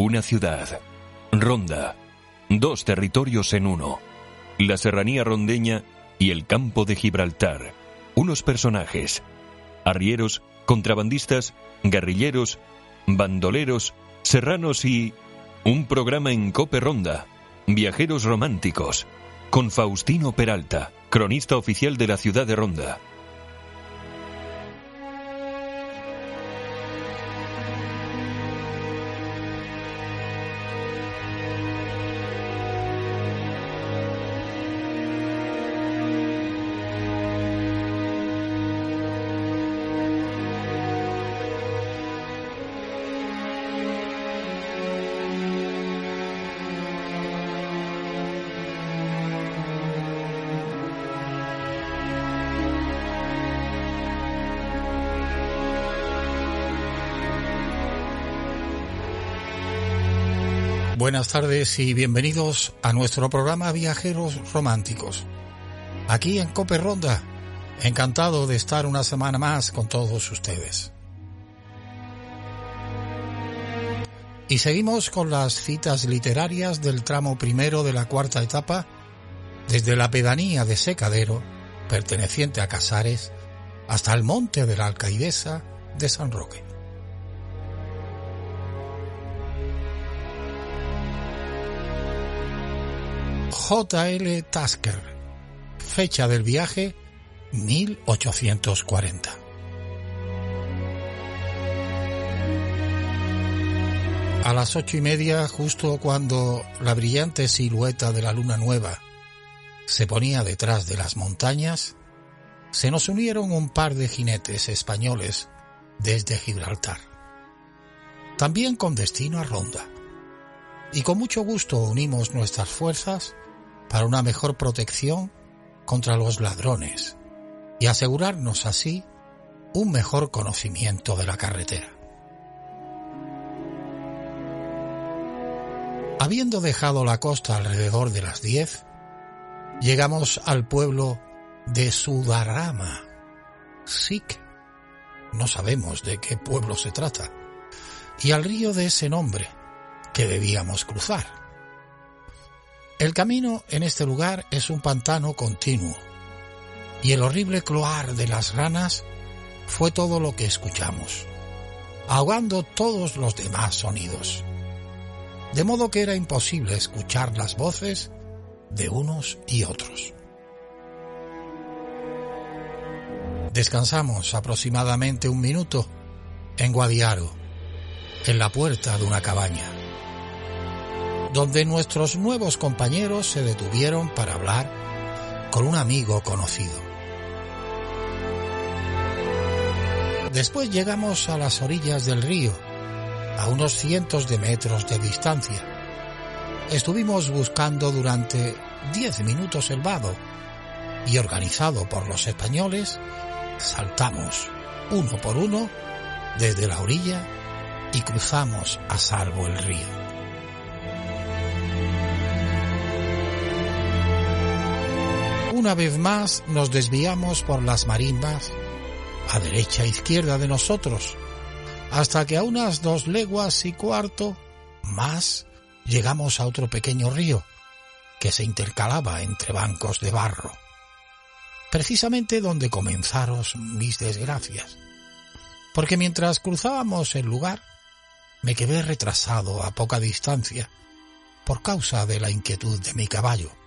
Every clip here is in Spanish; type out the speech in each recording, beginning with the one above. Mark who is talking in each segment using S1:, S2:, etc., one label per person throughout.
S1: Una ciudad. Ronda. Dos territorios en uno. La serranía rondeña y el campo de Gibraltar. Unos personajes. Arrieros, contrabandistas, guerrilleros, bandoleros, serranos y... Un programa en Cope Ronda. Viajeros románticos. Con Faustino Peralta, cronista oficial de la ciudad de Ronda.
S2: Buenas tardes y bienvenidos a nuestro programa Viajeros Románticos. Aquí en Cope Ronda, encantado de estar una semana más con todos ustedes. Y seguimos con las citas literarias del tramo primero de la cuarta etapa, desde la pedanía de Secadero, perteneciente a Casares, hasta el monte de la Alcaidesa de San Roque. J.L. Tasker. Fecha del viaje 1840. A las ocho y media, justo cuando la brillante silueta de la luna nueva se ponía detrás de las montañas, se nos unieron un par de jinetes españoles desde Gibraltar, también con destino a Ronda. Y con mucho gusto unimos nuestras fuerzas para una mejor protección contra los ladrones y asegurarnos así un mejor conocimiento de la carretera. Habiendo dejado la costa alrededor de las 10, llegamos al pueblo de Sudarama, Sik. No sabemos de qué pueblo se trata. Y al río de ese nombre que debíamos cruzar. El camino en este lugar es un pantano continuo y el horrible cloar de las ranas fue todo lo que escuchamos, ahogando todos los demás sonidos. De modo que era imposible escuchar las voces de unos y otros. Descansamos aproximadamente un minuto en Guadiaro, en la puerta de una cabaña donde nuestros nuevos compañeros se detuvieron para hablar con un amigo conocido. Después llegamos a las orillas del río, a unos cientos de metros de distancia. Estuvimos buscando durante diez minutos el vado y organizado por los españoles, saltamos uno por uno desde la orilla y cruzamos a salvo el río. Una vez más nos desviamos por las marimbas, a derecha e izquierda de nosotros, hasta que a unas dos leguas y cuarto más llegamos a otro pequeño río que se intercalaba entre bancos de barro, precisamente donde comenzaron mis desgracias, porque mientras cruzábamos el lugar me quedé retrasado a poca distancia por causa de la inquietud de mi caballo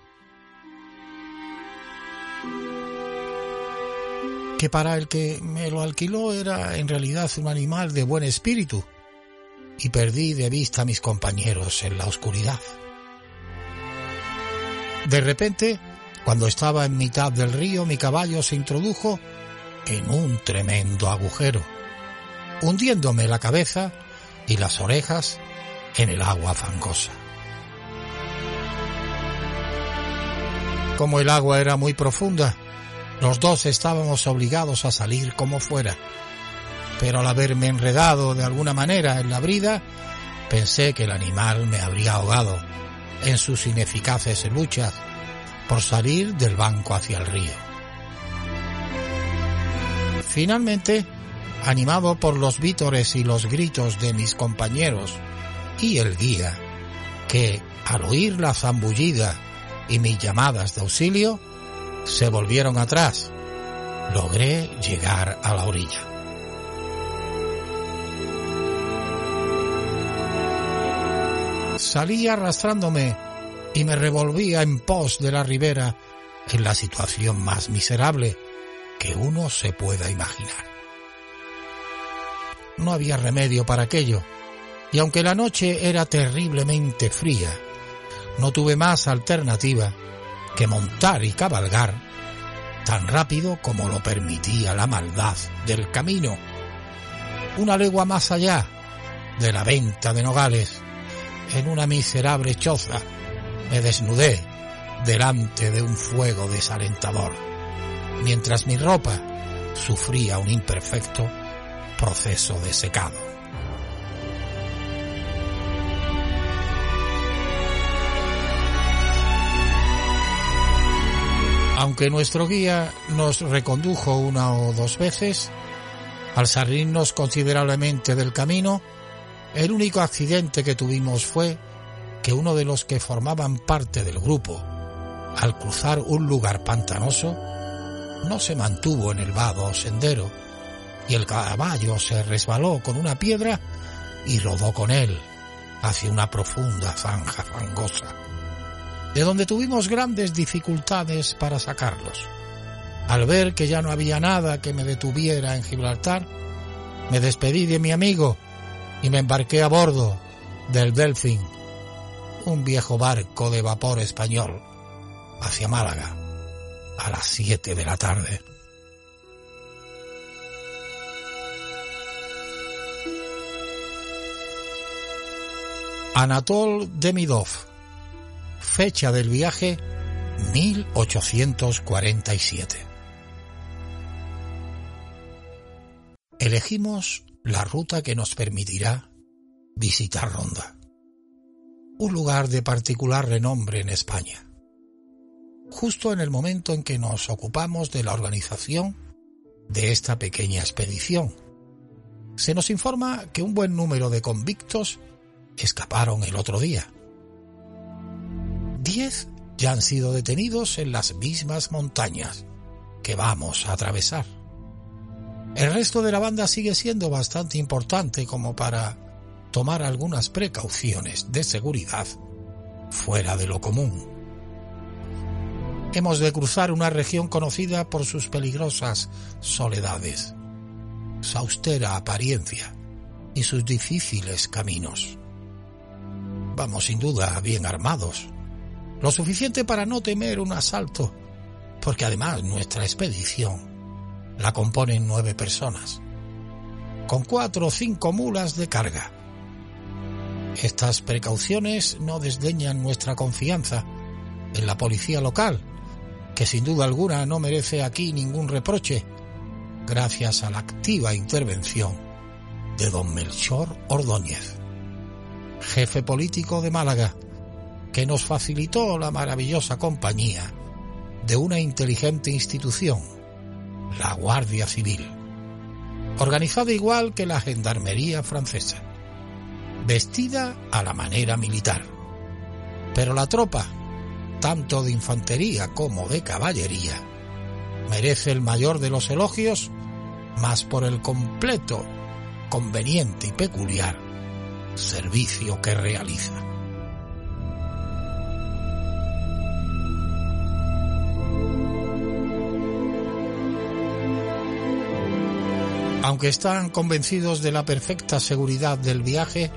S2: que para el que me lo alquiló era en realidad un animal de buen espíritu, y perdí de vista a mis compañeros en la oscuridad. De repente, cuando estaba en mitad del río, mi caballo se introdujo en un tremendo agujero, hundiéndome la cabeza y las orejas en el agua fangosa. Como el agua era muy profunda, los dos estábamos obligados a salir como fuera. Pero al haberme enredado de alguna manera en la brida, pensé que el animal me habría ahogado en sus ineficaces luchas por salir del banco hacia el río. Finalmente, animado por los vítores y los gritos de mis compañeros y el guía, que, al oír la zambullida y mis llamadas de auxilio, se volvieron atrás, logré llegar a la orilla. Salí arrastrándome y me revolvía en pos de la ribera en la situación más miserable que uno se pueda imaginar. No había remedio para aquello, y aunque la noche era terriblemente fría, no tuve más alternativa que montar y cabalgar tan rápido como lo permitía la maldad del camino. Una legua más allá de la venta de nogales, en una miserable choza, me desnudé delante de un fuego desalentador, mientras mi ropa sufría un imperfecto proceso de secado. Aunque nuestro guía nos recondujo una o dos veces, al salirnos considerablemente del camino, el único accidente que tuvimos fue que uno de los que formaban parte del grupo, al cruzar un lugar pantanoso, no se mantuvo en el vado sendero y el caballo se resbaló con una piedra y rodó con él hacia una profunda zanja fangosa de donde tuvimos grandes dificultades para sacarlos. Al ver que ya no había nada que me detuviera en Gibraltar, me despedí de mi amigo y me embarqué a bordo del Delfín, un viejo barco de vapor español, hacia Málaga, a las siete de la tarde. Anatol Demidov Fecha del viaje 1847. Elegimos la ruta que nos permitirá visitar Ronda, un lugar de particular renombre en España. Justo en el momento en que nos ocupamos de la organización de esta pequeña expedición, se nos informa que un buen número de convictos escaparon el otro día Diez ya han sido detenidos en las mismas montañas que vamos a atravesar. El resto de la banda sigue siendo bastante importante como para tomar algunas precauciones de seguridad fuera de lo común. Hemos de cruzar una región conocida por sus peligrosas soledades, su austera apariencia y sus difíciles caminos. Vamos sin duda bien armados, lo suficiente para no temer un asalto, porque además nuestra expedición la componen nueve personas, con cuatro o cinco mulas de carga. Estas precauciones no desdeñan nuestra confianza en la policía local, que sin duda alguna no merece aquí ningún reproche, gracias a la activa intervención de don Melchor Ordóñez, jefe político de Málaga, que nos facilitó la maravillosa compañía de una inteligente institución, la Guardia Civil, organizada igual que la Gendarmería francesa, vestida a la manera militar. Pero la tropa, tanto de infantería como de caballería, merece el mayor de los elogios, más por el completo, conveniente y peculiar servicio que realiza. Aunque están convencidos de la perfecta seguridad del viaje,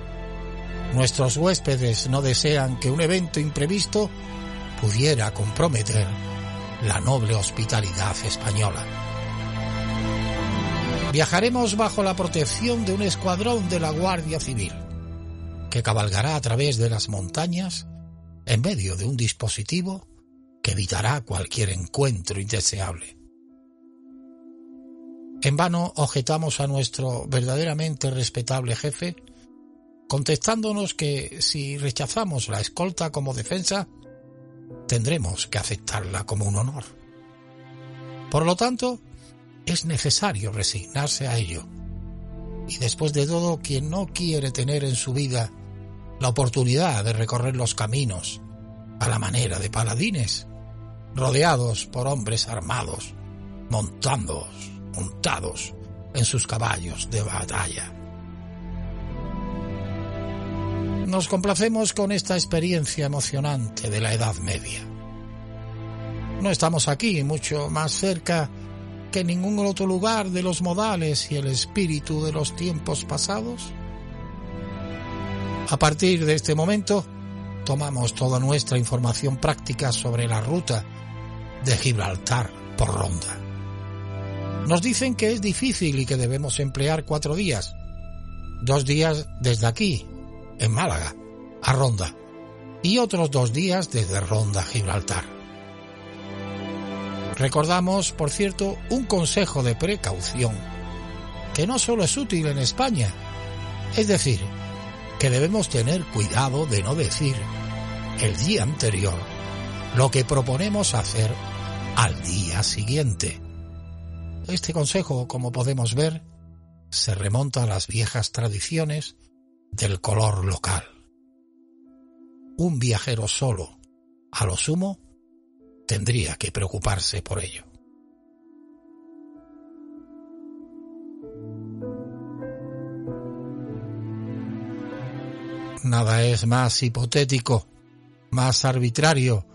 S2: nuestros huéspedes no desean que un evento imprevisto pudiera comprometer la noble hospitalidad española. Viajaremos bajo la protección de un escuadrón de la Guardia Civil, que cabalgará a través de las montañas en medio de un dispositivo que evitará cualquier encuentro indeseable. En vano objetamos a nuestro verdaderamente respetable jefe, contestándonos que si rechazamos la escolta como defensa, tendremos que aceptarla como un honor. Por lo tanto, es necesario resignarse a ello. Y después de todo, quien no quiere tener en su vida la oportunidad de recorrer los caminos a la manera de paladines, rodeados por hombres armados, montando, montados en sus caballos de batalla. Nos complacemos con esta experiencia emocionante de la Edad Media. No estamos aquí mucho más cerca que en ningún otro lugar de los modales y el espíritu de los tiempos pasados? A partir de este momento, tomamos toda nuestra información práctica sobre la ruta de Gibraltar por ronda. Nos dicen que es difícil y que debemos emplear cuatro días. Dos días desde aquí, en Málaga, a Ronda, y otros dos días desde Ronda a Gibraltar. Recordamos, por cierto, un consejo de precaución, que no solo es útil en España, es decir, que debemos tener cuidado de no decir el día anterior lo que proponemos hacer al día siguiente. Este consejo, como podemos ver, se remonta a las viejas tradiciones del color local. Un viajero solo, a lo sumo, tendría que preocuparse por ello. Nada es más hipotético, más arbitrario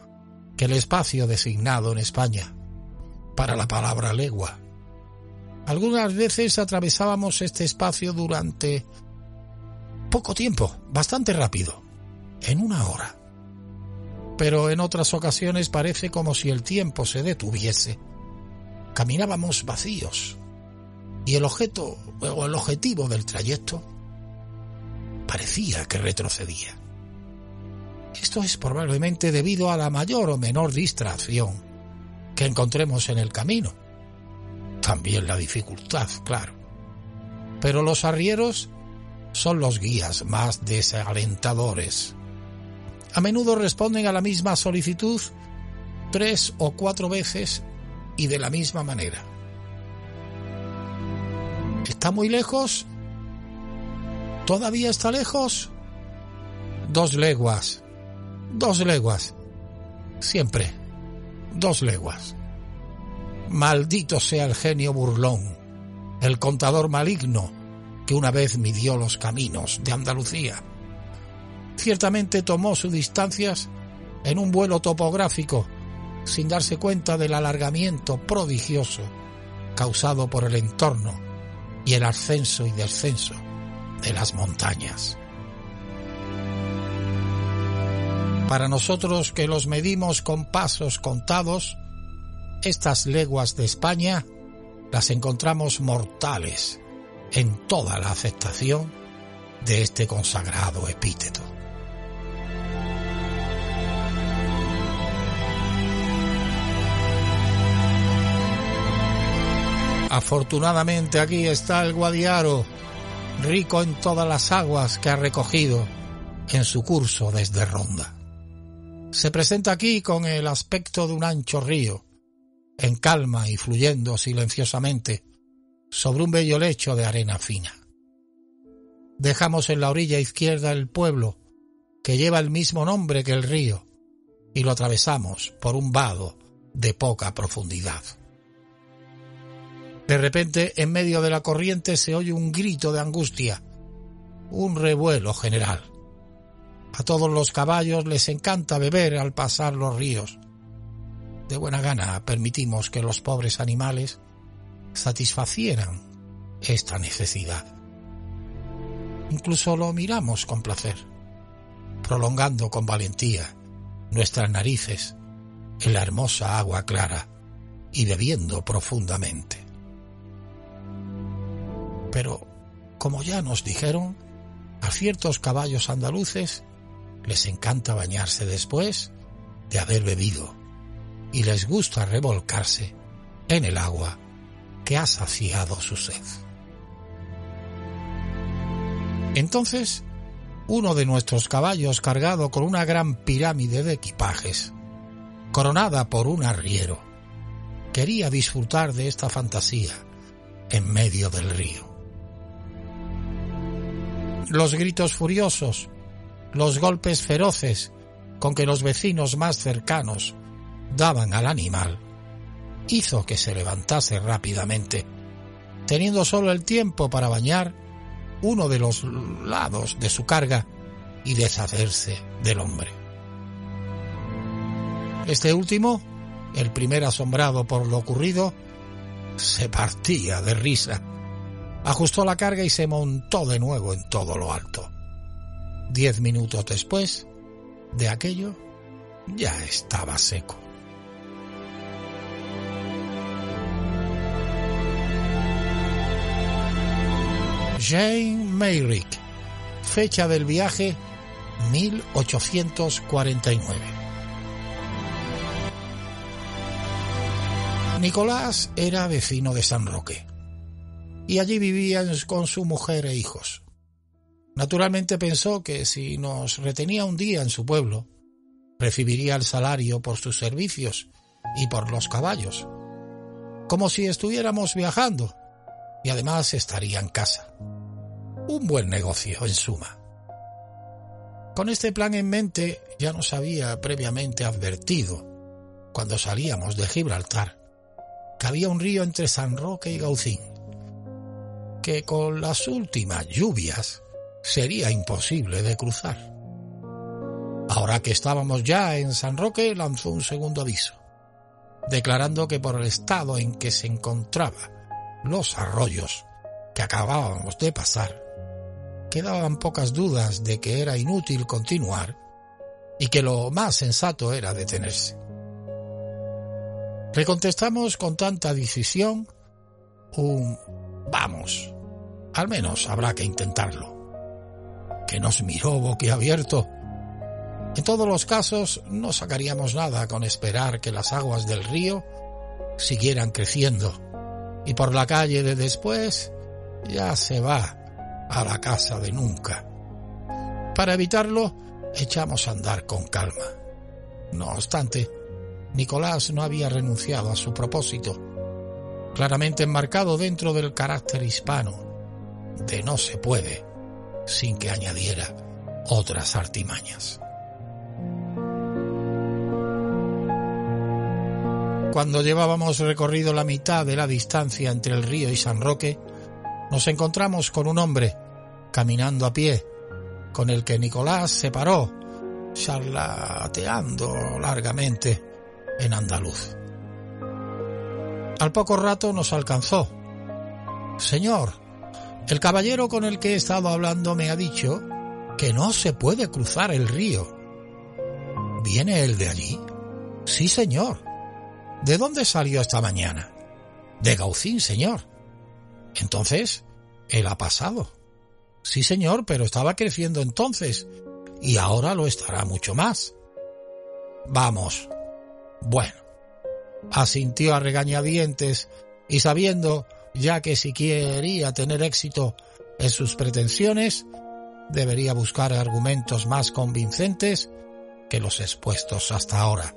S2: que el espacio designado en España para la palabra legua. Algunas veces atravesábamos este espacio durante poco tiempo, bastante rápido, en una hora pero en otras ocasiones parece como si el tiempo se detuviese. Caminábamos vacíos y el objeto o el objetivo del trayecto parecía que retrocedía. Esto es probablemente debido a la mayor o menor distracción que encontremos en el camino. También la dificultad, claro. Pero los arrieros son los guías más desalentadores a menudo responden a la misma solicitud tres o cuatro veces y de la misma manera. ¿Está muy lejos? ¿Todavía está lejos? Dos leguas. Dos leguas. Siempre. Dos leguas. Maldito sea el genio burlón, el contador maligno que una vez midió los caminos de Andalucía ciertamente tomó sus distancias en un vuelo topográfico, sin darse cuenta del alargamiento prodigioso causado por el entorno y el ascenso y descenso de las montañas. Para nosotros que los medimos con pasos contados, estas leguas de España las encontramos mortales en toda la aceptación de este consagrado epíteto. Afortunadamente aquí está el Guadiaro, rico en todas las aguas que ha recogido en su curso desde Ronda. Se presenta aquí con el aspecto de un ancho río, en calma y fluyendo silenciosamente sobre un bello lecho de arena fina. Dejamos en la orilla izquierda el pueblo, que lleva el mismo nombre que el río, y lo atravesamos por un vado de poca profundidad. De repente, en medio de la corriente se oye un grito de angustia, un revuelo general. A todos los caballos les encanta beber al pasar los ríos. De buena gana permitimos que los pobres animales satisfacieran esta necesidad. Incluso lo miramos con placer, prolongando con valentía nuestras narices en la hermosa agua clara y bebiendo profundamente. Pero, como ya nos dijeron, a ciertos caballos andaluces les encanta bañarse después de haber bebido y les gusta revolcarse en el agua que ha saciado su sed. Entonces, uno de nuestros caballos cargado con una gran pirámide de equipajes, coronada por un arriero, quería disfrutar de esta fantasía en medio del río. Los gritos furiosos, los golpes feroces con que los vecinos más cercanos daban al animal, hizo que se levantase rápidamente, teniendo solo el tiempo para bañar uno de los lados de su carga y deshacerse del hombre. Este último, el primer asombrado por lo ocurrido, se partía de risa. Ajustó la carga y se montó de nuevo en todo lo alto. Diez minutos después de aquello, ya estaba seco. Jane Mayrick, fecha del viaje 1849. Nicolás era vecino de San Roque y allí vivía con su mujer e hijos. Naturalmente pensó que si nos retenía un día en su pueblo, recibiría el salario por sus servicios y por los caballos, como si estuviéramos viajando, y además estaría en casa. Un buen negocio, en suma. Con este plan en mente ya nos había previamente advertido, cuando salíamos de Gibraltar, que había un río entre San Roque y Gaucín, que con las últimas lluvias sería imposible de cruzar. Ahora que estábamos ya en San Roque, lanzó un segundo aviso, declarando que por el estado en que se encontraba los arroyos que acabábamos de pasar, quedaban pocas dudas de que era inútil continuar y que lo más sensato era detenerse. Le contestamos con tanta decisión un vamos, al menos habrá que intentarlo, que nos miró boquiabierto. En todos los casos no sacaríamos nada con esperar que las aguas del río siguieran creciendo y por la calle de después ya se va a la casa de nunca. Para evitarlo, echamos a andar con calma. No obstante, Nicolás no había renunciado a su propósito, claramente enmarcado dentro del carácter hispano de no se puede, sin que añadiera otras artimañas. Cuando llevábamos recorrido la mitad de la distancia entre el río y San Roque, nos encontramos con un hombre caminando a pie, con el que Nicolás se paró, charlateando largamente en andaluz. Al poco rato nos alcanzó. Señor, el caballero con el que he estado hablando me ha dicho que no se puede cruzar el río. ¿Viene él de allí? Sí, señor. ¿De dónde salió esta mañana? De Gaucín, señor. Entonces, él ha pasado. Sí, señor, pero estaba creciendo entonces y ahora lo estará mucho más. Vamos. Bueno. Asintió a regañadientes y sabiendo ya que si quería tener éxito en sus pretensiones, debería buscar argumentos más convincentes que los expuestos hasta ahora.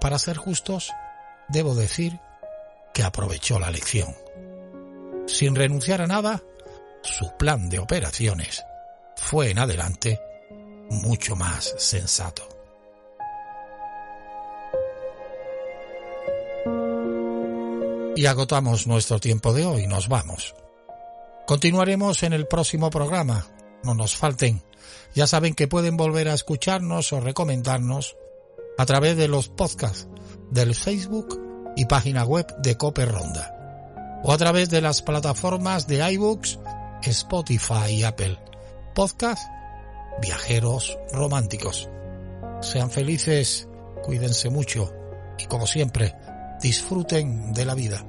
S2: Para ser justos, debo decir que aprovechó la lección. Sin renunciar a nada, su plan de operaciones fue en adelante mucho más sensato. Y agotamos nuestro tiempo de hoy, nos vamos. Continuaremos en el próximo programa, no nos falten. Ya saben que pueden volver a escucharnos o recomendarnos a través de los podcasts del Facebook y página web de Cope Ronda o a través de las plataformas de iBooks, Spotify y Apple. Podcast Viajeros Románticos. Sean felices, cuídense mucho y como siempre, disfruten de la vida.